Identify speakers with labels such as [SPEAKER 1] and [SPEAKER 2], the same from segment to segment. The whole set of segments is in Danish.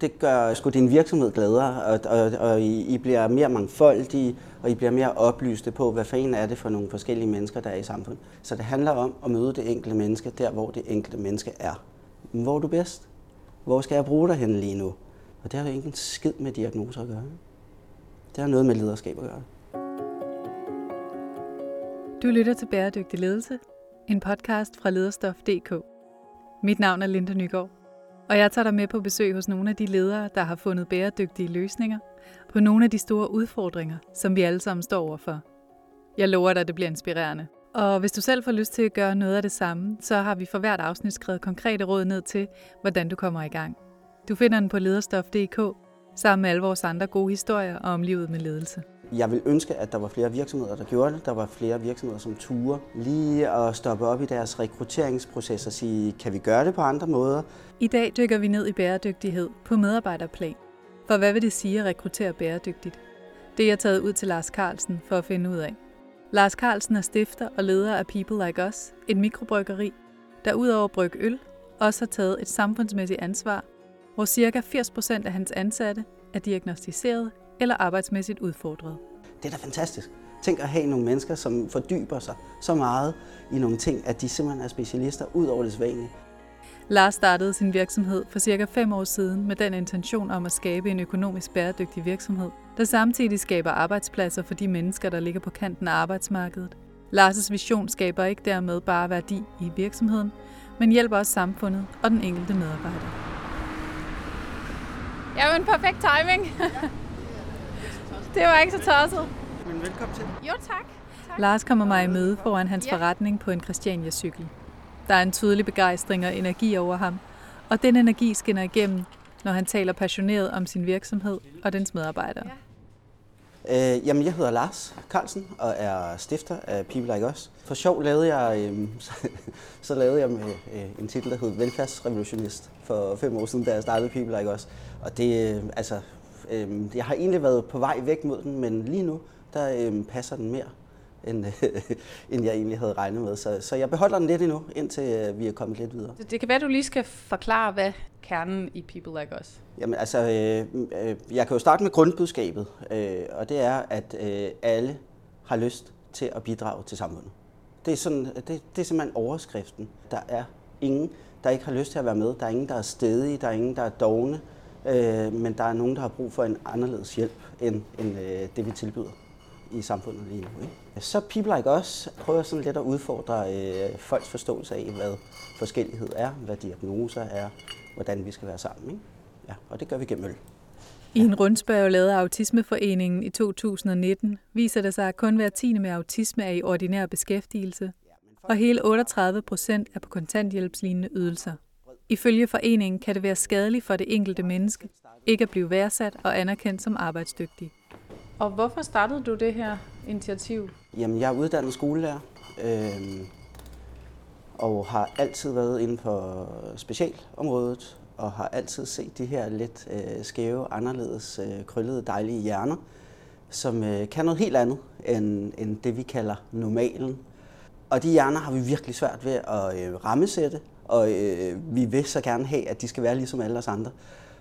[SPEAKER 1] det gør sgu din virksomhed gladere, og, og, og I, I bliver mere mangfoldige, og I bliver mere oplyste på, hvad fanden er det for nogle forskellige mennesker, der er i samfundet. Så det handler om at møde det enkelte menneske der, hvor det enkelte menneske er. Hvor er du bedst? Hvor skal jeg bruge dig hen lige nu? Og det har jo ikke en skid med diagnoser at gøre. Det har noget med lederskab at gøre.
[SPEAKER 2] Du lytter til Bæredygtig Ledelse, en podcast fra lederstof.dk. Mit navn er Linda Nygaard, og jeg tager dig med på besøg hos nogle af de ledere, der har fundet bæredygtige løsninger på nogle af de store udfordringer, som vi alle sammen står overfor. Jeg lover dig, at det bliver inspirerende. Og hvis du selv får lyst til at gøre noget af det samme, så har vi for hvert afsnit skrevet konkrete råd ned til, hvordan du kommer i gang. Du finder den på lederstof.dk, sammen med alle vores andre gode historier om livet med ledelse.
[SPEAKER 1] Jeg vil ønske, at der var flere virksomheder, der gjorde det. Der var flere virksomheder, som ture lige at stoppe op i deres rekrutteringsproces og sige, kan vi gøre det på andre måder?
[SPEAKER 2] I dag dykker vi ned i bæredygtighed på medarbejderplan. For hvad vil det sige at rekruttere bæredygtigt? Det er jeg taget ud til Lars Carlsen for at finde ud af. Lars Carlsen er stifter og leder af People Like Us, et mikrobryggeri, der udover bryg øl, også har taget et samfundsmæssigt ansvar, hvor ca. 80% af hans ansatte er diagnostiseret eller arbejdsmæssigt udfordret.
[SPEAKER 1] Det er da fantastisk. Tænk at have nogle mennesker, som fordyber sig så meget i nogle ting, at de simpelthen er specialister ud over det svanlige.
[SPEAKER 2] Lars startede sin virksomhed for cirka 5 år siden med den intention om at skabe en økonomisk bæredygtig virksomhed, der samtidig skaber arbejdspladser for de mennesker, der ligger på kanten af arbejdsmarkedet. Lars' vision skaber ikke dermed bare værdi i virksomheden, men hjælper også samfundet og den enkelte medarbejder. Ja, men perfekt timing. det var ikke så tosset.
[SPEAKER 1] Men velkommen til.
[SPEAKER 2] Jo, tak. tak. Lars kommer mig i møde foran hans forretning på en Christiania-cykel. Der er en tydelig begejstring og energi over ham, og den energi skinner igennem, når han taler passioneret om sin virksomhed og dens medarbejdere.
[SPEAKER 1] Øh, jamen, jeg hedder Lars Carlsen og er stifter af People Like Us. For sjov lavede jeg, øh, så, så lavede jeg med øh, en titel, der hed Velfærdsrevolutionist for fem år siden, da jeg startede People Like Us. Og det, øh, altså, øh, jeg har egentlig været på vej væk mod den, men lige nu, der øh, passer den mere end, end jeg egentlig havde regnet med. Så, så jeg beholder den lidt endnu, indtil øh, vi er kommet lidt videre.
[SPEAKER 2] Det, det kan være, du lige skal forklare, hvad kernen i People Like Us?
[SPEAKER 1] Jamen altså, øh, øh, jeg kan jo starte med grundbudskabet, øh, og det er, at øh, alle har lyst til at bidrage til samfundet. Det er, sådan, det, det er simpelthen overskriften. Der er ingen, der ikke har lyst til at være med. Der er ingen, der er stedige. Der er ingen, der er dogne. Øh, men der er nogen, der har brug for en anderledes hjælp, end, end øh, det vi tilbyder i samfundet lige nu. Ikke? Så People Like Us prøver sådan lidt at udfordre øh, folks forståelse af, hvad forskellighed er, hvad diagnoser er, hvordan vi skal være sammen. Ikke? Ja, og det gør vi gennem øl.
[SPEAKER 2] I en rundspørg lavet af Autismeforeningen i 2019 viser det sig, at kun hver tiende med autisme er i ordinær beskæftigelse, og hele 38 procent er på kontanthjælpslignende ydelser. Ifølge foreningen kan det være skadeligt for det enkelte menneske ikke at blive værdsat og anerkendt som arbejdsdygtig. Og hvorfor startede du det her initiativ?
[SPEAKER 1] Jamen, jeg er uddannet skolelærer, øh, og har altid været inden for specialområdet, og har altid set de her lidt øh, skæve, anderledes, øh, krøllede, dejlige hjerner, som øh, kan noget helt andet end, end det, vi kalder normalen. Og de hjerner har vi virkelig svært ved at øh, rammesætte, og øh, vi vil så gerne have, at de skal være ligesom alle os andre.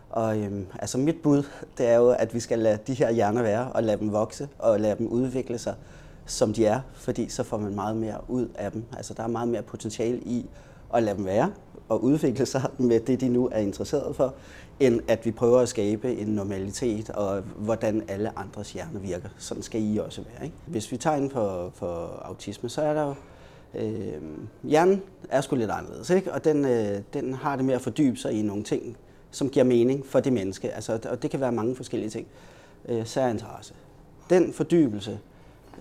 [SPEAKER 1] Og øh, altså mit bud, det er jo, at vi skal lade de her hjerner være, og lade dem vokse, og lade dem udvikle sig, som de er, fordi så får man meget mere ud af dem. Altså der er meget mere potentiale i at lade dem være, og udvikle sig med det, de nu er interesseret for, end at vi prøver at skabe en normalitet, og hvordan alle andres hjerner virker. Sådan skal I også være. Ikke? Hvis vi tager ind for, for autisme, så er der jo øh, hjernen er sgu lidt anderledes, ikke? og den, øh, den har det med at fordybe sig i nogle ting, som giver mening for det menneske. Altså, og det kan være mange forskellige ting. Øh, særinteresse. Den fordybelse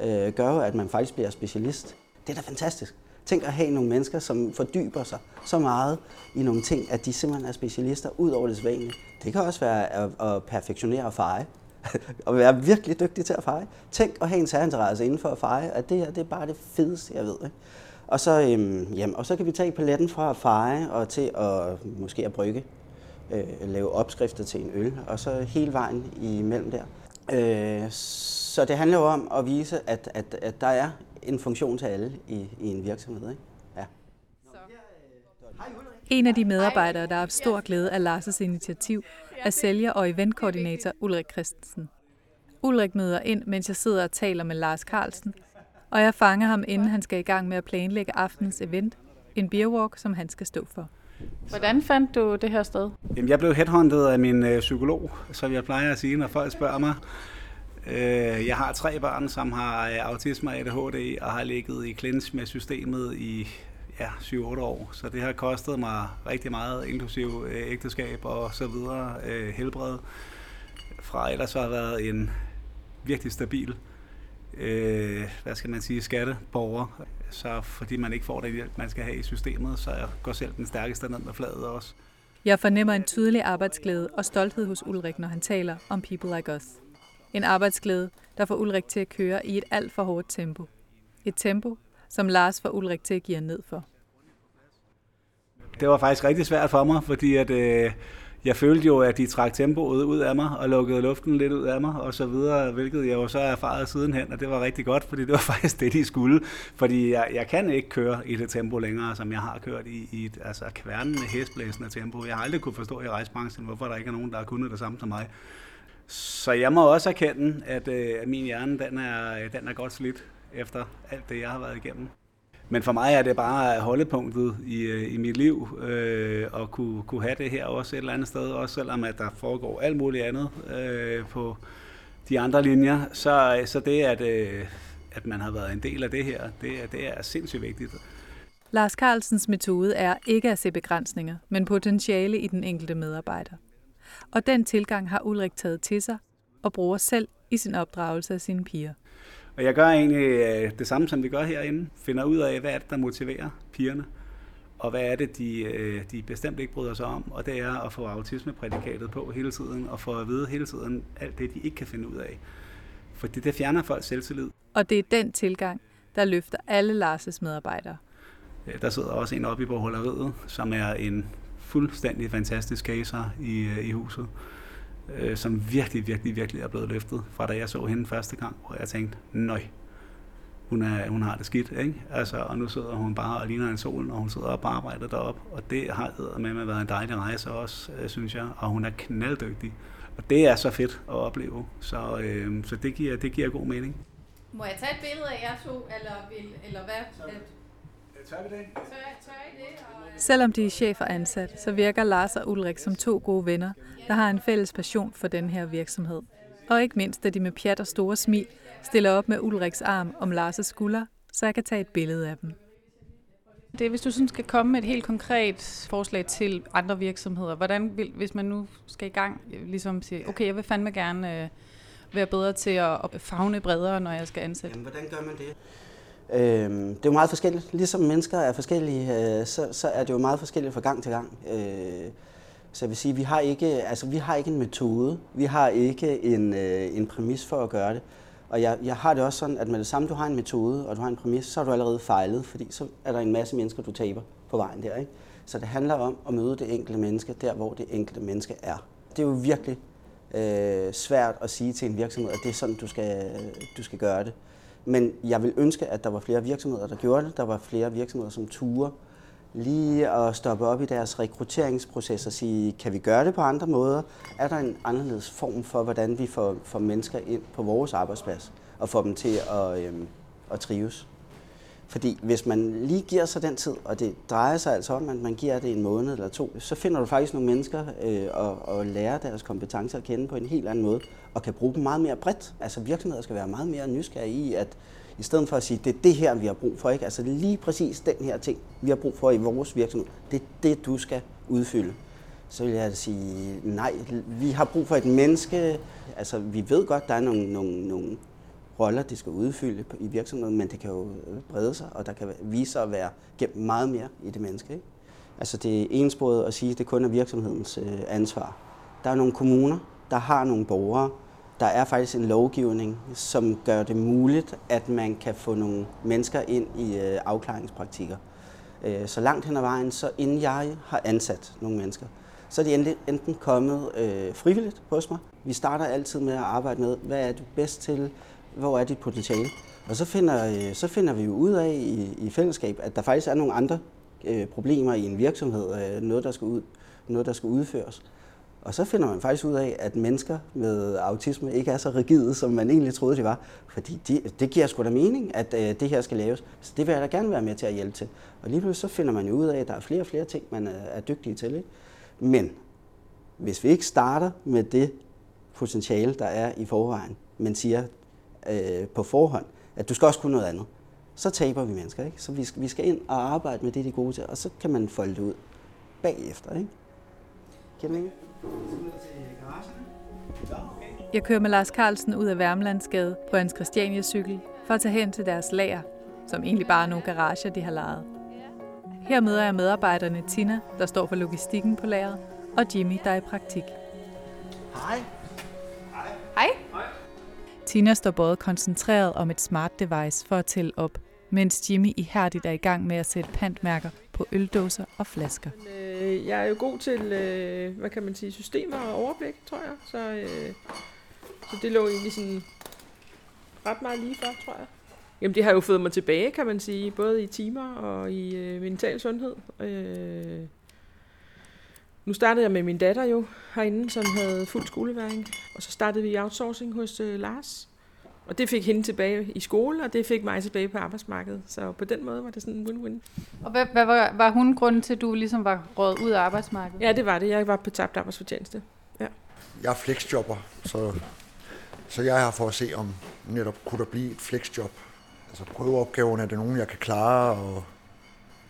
[SPEAKER 1] øh, gør jo, at man faktisk bliver specialist. Det er da fantastisk. Tænk at have nogle mennesker, som fordyber sig så meget i nogle ting, at de simpelthen er specialister ud over det svanlige. Det kan også være at, at perfektionere og feje. og være virkelig dygtig til at feje. Tænk at have en særinteresse inden for at feje, at det her det er bare det fedeste, jeg ved. Ikke? Og, så, øhm, jamen, og så kan vi tage paletten fra at feje og til at måske at brygge øh, lave opskrifter til en øl, og så hele vejen imellem der. Øh, så det handler jo om at vise, at, at, at der er en funktion til alle i, i en virksomhed. Ikke? Ja. Hej Ulrik.
[SPEAKER 2] En af de medarbejdere, der har stor glæde af Lars' initiativ, er sælger og eventkoordinator Ulrik Christensen. Ulrik møder ind, mens jeg sidder og taler med Lars Carlsen, og jeg fanger ham, inden han skal i gang med at planlægge aftens event, en beerwalk, som han skal stå for. Hvordan fandt du det her sted?
[SPEAKER 3] Jamen, jeg blev headhunted af min øh, psykolog, som jeg plejer at sige, når folk spørger mig. Øh, jeg har tre børn, som har øh, autisme og ADHD, og har ligget i clinch med systemet i ja, 7-8 år. Så det har kostet mig rigtig meget, inklusiv øh, ægteskab og så videre, øh, helbred. Fra ellers har været en virkelig stabil øh, hvad skal man sige, skatteborger. Så fordi man ikke får den hjælp, man skal have i systemet, så jeg går selv den stærkeste ned med fladet også.
[SPEAKER 2] Jeg fornemmer en tydelig arbejdsglæde og stolthed hos Ulrik, når han taler om People Like Us. En arbejdsglæde, der får Ulrik til at køre i et alt for hårdt tempo. Et tempo, som Lars får Ulrik til at give ned for.
[SPEAKER 3] Det var faktisk rigtig svært for mig, fordi at, øh, jeg følte jo, at de trak tempoet ud af mig og lukkede luften lidt ud af mig og så videre, hvilket jeg jo så erfaret sidenhen, og det var rigtig godt, fordi det var faktisk det, de skulle. Fordi jeg, jeg kan ikke køre i det tempo længere, som jeg har kørt i, i et altså, kværnende, hæsblæsende tempo. Jeg har aldrig kunne forstå i rejsebranchen, hvorfor der ikke er nogen, der har kunnet det samme som mig. Så jeg må også erkende, at, øh, at min hjerne den er, øh, den er godt slidt efter alt det, jeg har været igennem. Men for mig er det bare holdepunktet i, øh, i mit liv, øh, at kunne, kunne have det her også et eller andet sted, også selvom at der foregår alt muligt andet øh, på de andre linjer. Så, øh, så det, at, øh, at man har været en del af det her, det, det er sindssygt vigtigt.
[SPEAKER 2] Lars Carlsens metode er ikke at se begrænsninger, men potentiale i den enkelte medarbejder. Og den tilgang har Ulrik taget til sig og bruger selv i sin opdragelse af sine piger.
[SPEAKER 3] Og jeg gør egentlig øh, det samme, som vi gør herinde. Finder ud af, hvad er det, der motiverer pigerne, og hvad er det, de, øh, de bestemt ikke bryder sig om. Og det er at få autismeprædikatet på hele tiden, og få at vide hele tiden alt det, de ikke kan finde ud af. Fordi det fjerner folks selvtillid.
[SPEAKER 2] Og det er den tilgang, der løfter alle Lars' medarbejdere.
[SPEAKER 3] Der sidder også en oppe i bogholderiet, som er en fuldstændig fantastisk case i, øh, i huset øh, som virkelig, virkelig, virkelig er blevet løftet fra da jeg så hende første gang, hvor jeg tænkte, nøj, hun, er, hun har det skidt, ikke? Altså, og nu sidder hun bare og ligner en sol, og hun sidder og arbejder deroppe, og det har med at være en dejlig rejse også, øh, synes jeg, og hun er knalddygtig. Og det er så fedt at opleve, så, øh, så det, giver, det giver god mening.
[SPEAKER 4] Må jeg tage et billede af jer to, eller, vil, eller hvad?
[SPEAKER 3] Tør vi det?
[SPEAKER 2] Selvom de er chef og ansat, så virker Lars og Ulrik som to gode venner, der har en fælles passion for den her virksomhed. Og ikke mindst, da de med pjat og store smil stiller op med Ulriks arm om Lars' skulder, så jeg kan tage et billede af dem. Det er, hvis du sådan skal komme med et helt konkret forslag til andre virksomheder, hvordan vil, hvis man nu skal i gang, ligesom sige, okay, jeg vil fandme gerne øh, være bedre til at, at fagne bredere, når jeg skal ansætte.
[SPEAKER 1] Jamen, hvordan gør man det? Øh, det er jo meget forskelligt. Ligesom mennesker er forskellige, øh, så, så er det jo meget forskelligt fra gang til gang. Øh, så jeg vil sige, vi har ikke, altså, vi har ikke en metode. Vi har ikke en, øh, en præmis for at gøre det. Og jeg, jeg har det også sådan, at med det samme, du har en metode, og du har en præmis, så har du allerede fejlet, fordi så er der en masse mennesker, du taber på vejen der. Ikke? Så det handler om at møde det enkelte menneske der, hvor det enkelte menneske er. Det er jo virkelig øh, svært at sige til en virksomhed, at det er sådan, du skal, du skal gøre det. Men jeg vil ønske, at der var flere virksomheder, der gjorde det. Der var flere virksomheder, som turer lige at stoppe op i deres rekrutteringsproces og sige, kan vi gøre det på andre måder? Er der en anderledes form for, hvordan vi får, får mennesker ind på vores arbejdsplads og får dem til at, øhm, at trives? Fordi hvis man lige giver sig den tid, og det drejer sig altså om, at man giver det en måned eller to, så finder du faktisk nogle mennesker øh, og, og lærer deres kompetencer at kende på en helt anden måde, og kan bruge dem meget mere bredt. Altså virksomheder skal være meget mere nysgerrige i, at i stedet for at sige, det er det her, vi har brug for, ikke? altså lige præcis den her ting, vi har brug for i vores virksomhed, det er det, du skal udfylde. Så vil jeg sige, nej, vi har brug for et menneske, altså vi ved godt, der er nogle, nogle, nogle roller, de skal udfylde i virksomheden, men det kan jo øh, brede sig, og der kan vise sig at være gemt meget mere i det menneske. Ikke? Altså det er ensporet at sige, at det kun er virksomhedens øh, ansvar. Der er nogle kommuner, der har nogle borgere. Der er faktisk en lovgivning, som gør det muligt, at man kan få nogle mennesker ind i øh, afklaringspraktikker. Øh, så langt hen ad vejen, så inden jeg har ansat nogle mennesker, så er de enten kommet øh, frivilligt hos mig. Vi starter altid med at arbejde med, hvad er du bedst til, hvor er dit potentiale? Og så finder, øh, så finder vi jo ud af i, i fællesskab, at der faktisk er nogle andre øh, problemer i en virksomhed, øh, noget, der skal ud, noget, der skal udføres. Og så finder man faktisk ud af, at mennesker med autisme ikke er så rigide, som man egentlig troede, de var. Fordi de, det giver sgu da mening, at øh, det her skal laves. Så det vil jeg da gerne være med til at hjælpe til. Og lige pludselig så finder man jo ud af, at der er flere og flere ting, man øh, er, er dygtig til. Ikke? Men hvis vi ikke starter med det potentiale, der er i forvejen, men siger øh, på forhånd, at du skal også kunne noget andet, så taber vi mennesker. Ikke? Så vi skal, vi skal ind og arbejde med det, de er gode til, og så kan man folde det ud bagefter. Ikke? Kan det
[SPEAKER 2] Jeg kører med Lars Carlsen ud af Værmlandsgade på hans Christiania cykel for at tage hen til deres lager, som egentlig bare er nogle garager, de har lejet. Her møder jeg medarbejderne Tina, der står for logistikken på lageret, og Jimmy, der er i praktik.
[SPEAKER 1] Hej.
[SPEAKER 4] Hej.
[SPEAKER 2] Tina står både koncentreret om et smart device for at tælle op, mens Jimmy ihærdigt er i gang med at sætte pantmærker på øldåser og flasker.
[SPEAKER 5] Øh, jeg er jo god til, øh, hvad kan man sige, systemer og overblik, tror jeg. Så, øh, så det lå egentlig sådan ret meget lige for, tror jeg. Jamen det har jo fået mig tilbage, kan man sige, både i timer og i øh, mental sundhed. Øh, nu startede jeg med min datter jo herinde, som havde fuld skoleværing. Og så startede vi i outsourcing hos øh, Lars. Og det fik hende tilbage i skole, og det fik mig tilbage på arbejdsmarkedet. Så på den måde var det sådan en win-win.
[SPEAKER 2] Og hvad, hvad var, var hun grunden til, at du ligesom var råd ud af arbejdsmarkedet?
[SPEAKER 5] Ja, det var det. Jeg var på tabt arbejdsfortjeneste. Ja.
[SPEAKER 6] Jeg er flexjobber, så, så jeg er her for at se, om netop kunne der blive et flexjob. Altså prøveopgaverne, er det nogen, jeg kan klare, og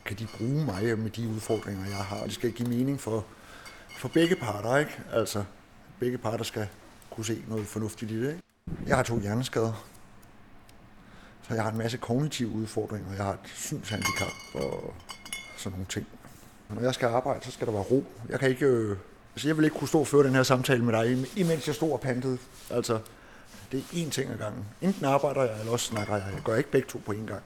[SPEAKER 6] kan de bruge mig med de udfordringer, jeg har? Det skal give mening for, for begge parter, ikke? Altså, begge parter skal kunne se noget fornuftigt i det, ikke? Jeg har to hjerneskader, så jeg har en masse kognitive udfordringer. Jeg har et synshandicap og sådan nogle ting. Når jeg skal arbejde, så skal der være ro. Jeg kan ikke... Øh, altså jeg vil ikke kunne stå og føre den her samtale med dig, imens jeg står og pantede. Altså, det er én ting ad gangen. Enten arbejder jeg, eller også snakker jeg. Jeg gør ikke begge to på én gang.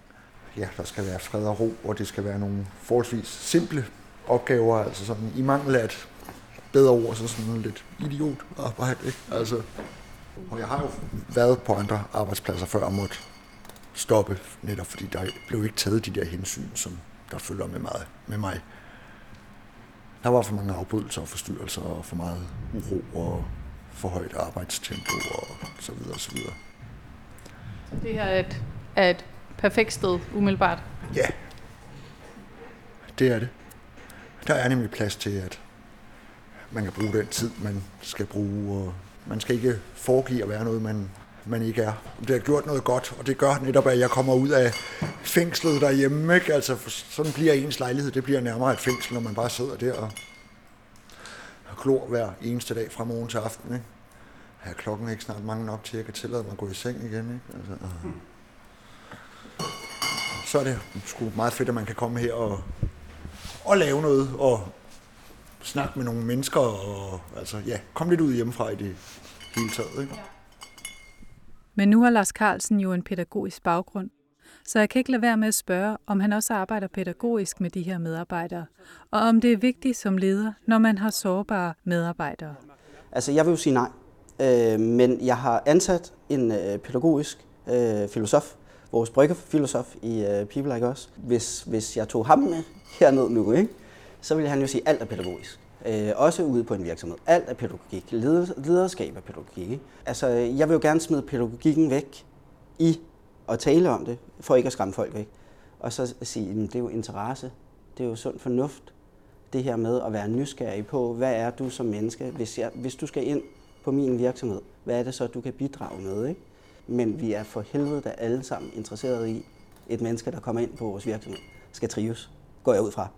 [SPEAKER 6] Ja, der skal være fred og ro, og det skal være nogle forholdsvis simple opgaver. Altså sådan, i mangel af et bedre ord, så sådan noget lidt idiot arbejde. Ikke? Altså, og jeg har jo været på andre arbejdspladser før og måtte stoppe, netop fordi der blev ikke taget de der hensyn, som der følger med, meget, med mig. Der var for mange afbrydelser og forstyrrelser og for meget uro og for højt arbejdstempo og så videre og så videre.
[SPEAKER 2] Det her er et, er et perfekt sted, umiddelbart.
[SPEAKER 6] Ja, det er det. Der er nemlig plads til, at man kan bruge den tid, man skal bruge, og man skal ikke foregive at være noget, man, man ikke er. Det har gjort noget godt, og det gør netop, at jeg kommer ud af fængslet derhjemme. Ikke? Altså, sådan bliver ens lejlighed, det bliver nærmere et fængsel, når man bare sidder der og klor hver eneste dag fra morgen til aften. Ikke? Her klokken er ikke snart mange nok til, at jeg kan tillade mig at gå i seng igen. Ikke? Altså, uh. Så er det sgu meget fedt, at man kan komme her og, og lave noget, og snakke med nogle mennesker, og altså, ja, komme lidt ud hjemmefra i det hele taget. Ikke?
[SPEAKER 2] Men nu har Lars Carlsen jo en pædagogisk baggrund, så jeg kan ikke lade være med at spørge, om han også arbejder pædagogisk med de her medarbejdere, og om det er vigtigt som leder, når man har sårbare medarbejdere.
[SPEAKER 1] Altså, jeg vil jo sige nej. Øh, men jeg har ansat en øh, pædagogisk øh, filosof, vores bryggerfilosof i øh, People Like Us. Hvis, hvis jeg tog ham med herned nu, ikke, så ville han jo sige, at alt er pædagogisk. Øh, også ude på en virksomhed. Alt er pædagogik. Lederskab er pædagogik. Altså, jeg vil jo gerne smide pædagogikken væk i at tale om det, for ikke at skræmme folk væk. Og så sige, at det er jo interesse. Det er jo sund fornuft. Det her med at være nysgerrig på, hvad er du som menneske, hvis, jeg, hvis du skal ind på min virksomhed, hvad er det så, du kan bidrage med? Ikke? Men vi er for helvede da alle sammen interesserede i, et menneske, der kommer ind på vores virksomhed, skal trives, går jeg ud fra.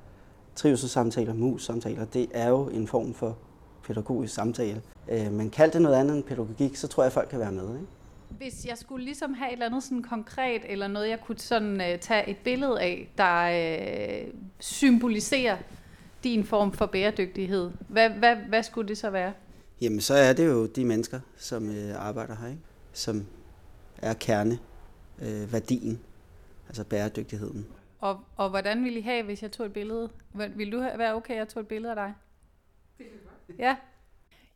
[SPEAKER 1] Trivselssamtaler, mus-samtaler, det er jo en form for pædagogisk samtale. Øh, men kald det noget andet end pædagogik, så tror jeg, at folk kan være med. Ikke?
[SPEAKER 2] Hvis jeg skulle ligesom have et eller andet sådan konkret, eller noget, jeg kunne sådan uh, tage et billede af, der uh, symboliserer din form for bæredygtighed, hvad, hvad, hvad skulle det så være?
[SPEAKER 1] Jamen, så er det jo de mennesker, som øh, arbejder her, ikke? som er kerne, øh, værdien, altså bæredygtigheden.
[SPEAKER 2] Og, og hvordan ville I have, hvis jeg tog et billede? Vil du være okay, at jeg tog et billede af dig? Ja.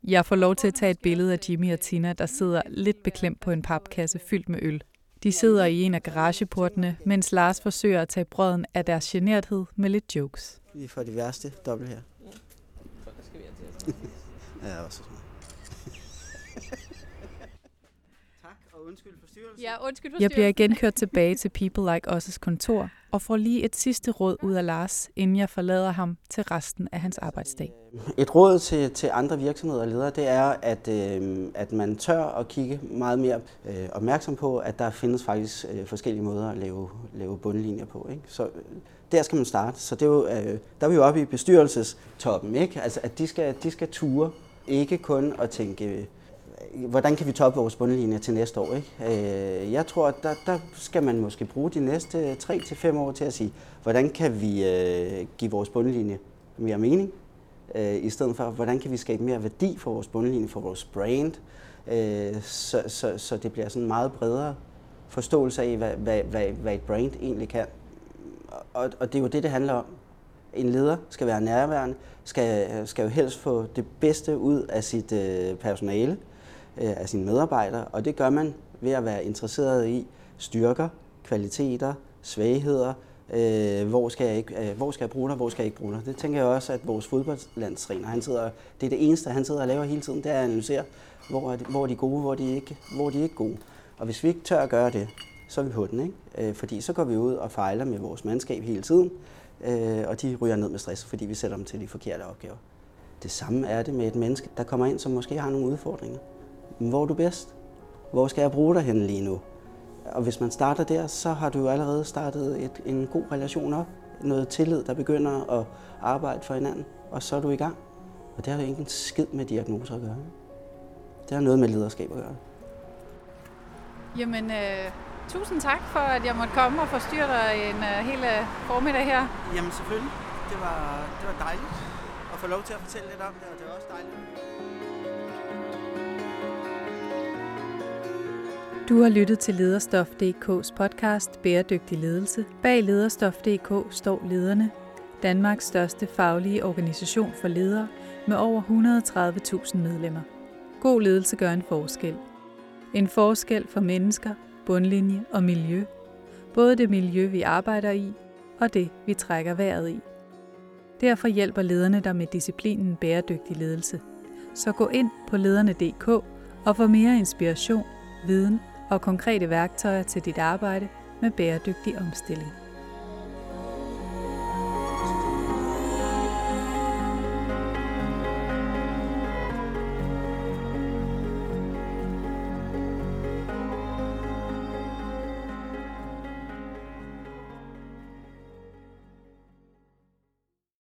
[SPEAKER 2] Jeg får lov til at tage et billede af Jimmy og Tina, der sidder lidt beklemt på en papkasse fyldt med øl. De sidder i en af garageportene, mens Lars forsøger at tage brøden af deres generthed med lidt jokes.
[SPEAKER 1] Vi får de værste dobbelt her.
[SPEAKER 5] Så der skal vi altså
[SPEAKER 1] Ja, også sådan. tak, og undskyld forstyrrelsen.
[SPEAKER 4] Ja, undskyld
[SPEAKER 2] Jeg bliver igen kørt tilbage til People Like Us' kontor og får lige et sidste råd ud af Lars, inden jeg forlader ham til resten af hans arbejdsdag.
[SPEAKER 1] Et råd til, til andre virksomheder og ledere, det er, at, øh, at man tør at kigge meget mere øh, opmærksom på, at der findes faktisk øh, forskellige måder at lave, lave bundlinjer på. Ikke? Så øh, der skal man starte. Så det er jo, øh, der er vi jo oppe i bestyrelsestoppen, ikke? Altså, at de skal, de skal ture, ikke kun at tænke, øh, hvordan kan vi toppe vores bundlinje til næste år? Ikke? Øh, jeg tror, at der, der skal man måske bruge de næste 3-5 år til at sige, hvordan kan vi øh, give vores bundlinje mere mening? Øh, I stedet for, hvordan kan vi skabe mere værdi for vores bundlinje, for vores brand? Øh, så, så, så det bliver sådan en meget bredere forståelse af, hvad, hvad, hvad, hvad et brand egentlig kan. Og, og det er jo det, det handler om. En leder skal være nærværende, skal, skal jo helst få det bedste ud af sit øh, personale, øh, Øh, af sine medarbejdere, og det gør man ved at være interesseret i styrker, kvaliteter, svagheder, øh, hvor, skal jeg ikke, øh, hvor skal jeg bruge dig, hvor skal jeg ikke bruge dig. Det tænker jeg også, at vores fodboldlandstræner, han sidder, det er det eneste, han sidder og laver hele tiden, det er at analysere, hvor er de, hvor er de gode, hvor er de, ikke, hvor er de ikke gode. Og hvis vi ikke tør at gøre det, så er vi på den, ikke? Øh, fordi så går vi ud og fejler med vores mandskab hele tiden, øh, og de ryger ned med stress, fordi vi sætter dem til de forkerte opgaver. Det samme er det med et menneske, der kommer ind, som måske har nogle udfordringer. Men hvor er du bedst? Hvor skal jeg bruge dig hen lige nu? Og hvis man starter der, så har du jo allerede startet et, en god relation op. Noget tillid, der begynder at arbejde for hinanden, og så er du i gang. Og det har jo ikke en skid med diagnoser at gøre. Det har noget med lederskab at gøre.
[SPEAKER 4] Jamen, øh, tusind tak for, at jeg måtte komme og forstyrre dig en øh, hel øh, formiddag her.
[SPEAKER 1] Jamen selvfølgelig. Det var, det var dejligt at få lov til at fortælle lidt om det, og det var også dejligt.
[SPEAKER 2] Du har lyttet til Lederstof.dk's podcast Bæredygtig Ledelse. Bag Lederstof.dk står lederne, Danmarks største faglige organisation for ledere med over 130.000 medlemmer. God ledelse gør en forskel. En forskel for mennesker, bundlinje og miljø. Både det miljø, vi arbejder i, og det, vi trækker vejret i. Derfor hjælper lederne dig med disciplinen bæredygtig ledelse. Så gå ind på lederne.dk og få mere inspiration, viden og konkrete værktøjer til dit arbejde med bæredygtig omstilling.